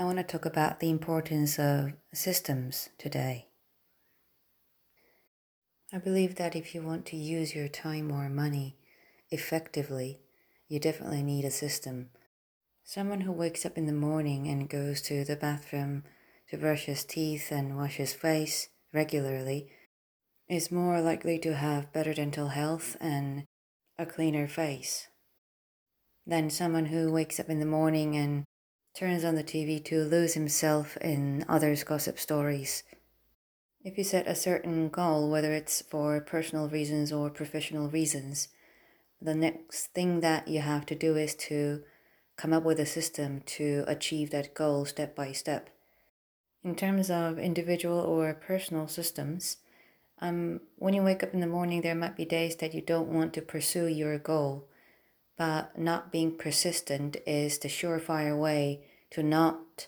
I want to talk about the importance of systems today. I believe that if you want to use your time or money effectively, you definitely need a system. Someone who wakes up in the morning and goes to the bathroom to brush his teeth and wash his face regularly is more likely to have better dental health and a cleaner face than someone who wakes up in the morning and turns on the TV to lose himself in others' gossip stories. If you set a certain goal, whether it's for personal reasons or professional reasons, the next thing that you have to do is to come up with a system to achieve that goal step by step. In terms of individual or personal systems, um, when you wake up in the morning, there might be days that you don't want to pursue your goal, but not being persistent is the surefire way to not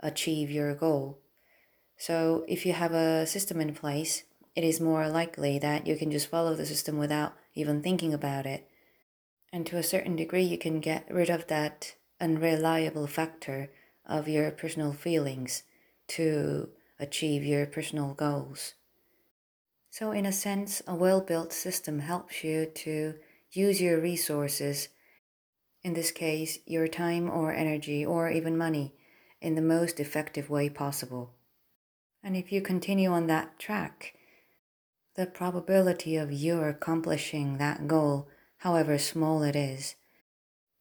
achieve your goal. So, if you have a system in place, it is more likely that you can just follow the system without even thinking about it. And to a certain degree, you can get rid of that unreliable factor of your personal feelings to achieve your personal goals. So, in a sense, a well built system helps you to use your resources, in this case, your time or energy or even money, in the most effective way possible. And if you continue on that track, the probability of your accomplishing that goal, however small it is,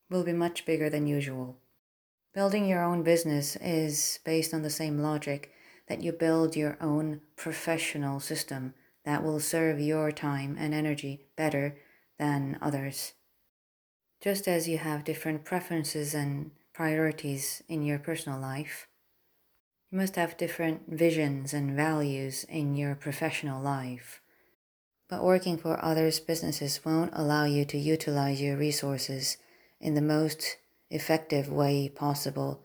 will be much bigger than usual. Building your own business is based on the same logic that you build your own professional system that will serve your time and energy better than others. Just as you have different preferences and priorities in your personal life, you must have different visions and values in your professional life. But working for others' businesses won't allow you to utilize your resources in the most effective way possible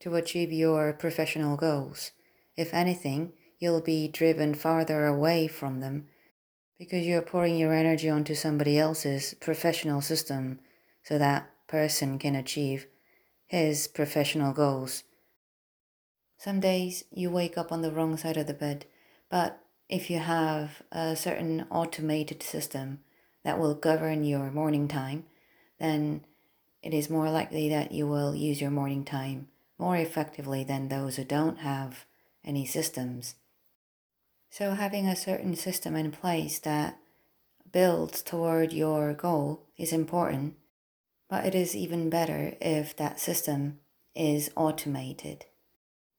to achieve your professional goals. If anything, you'll be driven farther away from them because you're pouring your energy onto somebody else's professional system so that person can achieve his professional goals. Some days you wake up on the wrong side of the bed, but if you have a certain automated system that will govern your morning time, then it is more likely that you will use your morning time more effectively than those who don't have any systems. So, having a certain system in place that builds toward your goal is important, but it is even better if that system is automated,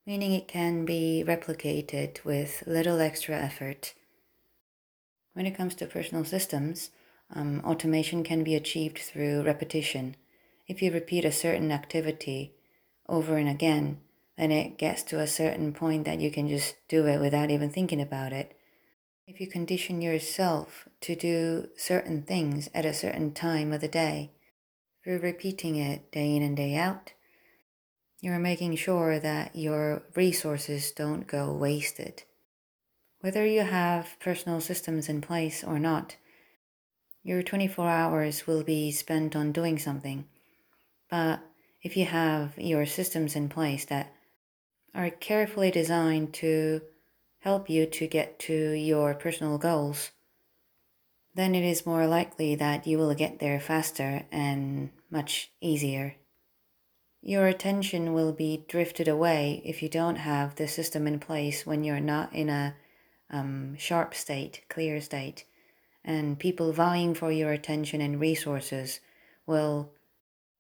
meaning it can be replicated with little extra effort. When it comes to personal systems, um, automation can be achieved through repetition. If you repeat a certain activity over and again, then it gets to a certain point that you can just do it without even thinking about it. If you condition yourself to do certain things at a certain time of the day, through repeating it day in and day out, you're making sure that your resources don't go wasted. Whether you have personal systems in place or not, your 24 hours will be spent on doing something. But if you have your systems in place that are carefully designed to help you to get to your personal goals, then it is more likely that you will get there faster and much easier. Your attention will be drifted away if you don't have the system in place when you're not in a um, sharp state, clear state, and people vying for your attention and resources will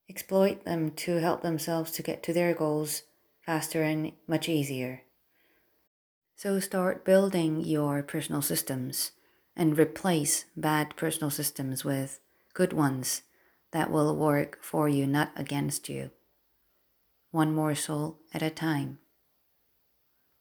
exploit them to help themselves to get to their goals faster and much easier. So start building your personal systems and replace bad personal systems with good ones that will work for you, not against you. One morsel at a time.